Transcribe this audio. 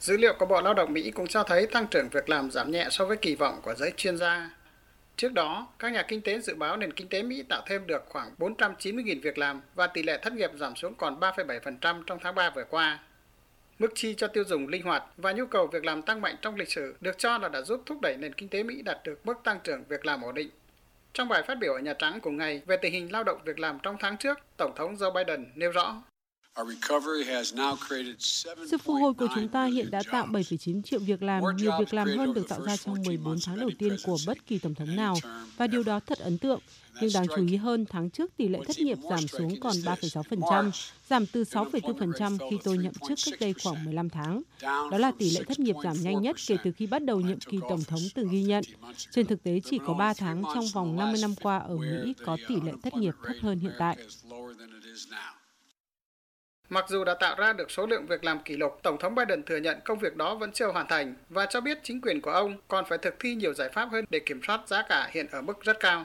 Dữ liệu của Bộ Lao động Mỹ cũng cho thấy tăng trưởng việc làm giảm nhẹ so với kỳ vọng của giới chuyên gia. Trước đó, các nhà kinh tế dự báo nền kinh tế Mỹ tạo thêm được khoảng 490.000 việc làm và tỷ lệ thất nghiệp giảm xuống còn 3,7% trong tháng 3 vừa qua. Mức chi cho tiêu dùng linh hoạt và nhu cầu việc làm tăng mạnh trong lịch sử được cho là đã giúp thúc đẩy nền kinh tế Mỹ đạt được mức tăng trưởng việc làm ổn định. Trong bài phát biểu ở Nhà Trắng cùng ngày về tình hình lao động việc làm trong tháng trước, Tổng thống Joe Biden nêu rõ sự phục hồi của chúng ta hiện đã tạo 7,9 triệu việc làm, nhiều việc làm hơn được tạo ra trong 14 tháng đầu tiên của bất kỳ tổng thống nào, và điều đó thật ấn tượng. Nhưng đáng chú ý hơn, tháng trước tỷ lệ thất nghiệp giảm xuống còn 3,6%, giảm từ 6,4% khi tôi nhậm chức cách đây khoảng 15 tháng. Đó là tỷ lệ thất nghiệp giảm nhanh nhất kể từ khi bắt đầu nhiệm kỳ tổng thống từng ghi nhận. Trên thực tế, chỉ có 3 tháng trong vòng 50 năm qua ở Mỹ có tỷ lệ thất nghiệp thấp hơn hiện tại. Mặc dù đã tạo ra được số lượng việc làm kỷ lục, Tổng thống Biden thừa nhận công việc đó vẫn chưa hoàn thành và cho biết chính quyền của ông còn phải thực thi nhiều giải pháp hơn để kiểm soát giá cả hiện ở mức rất cao.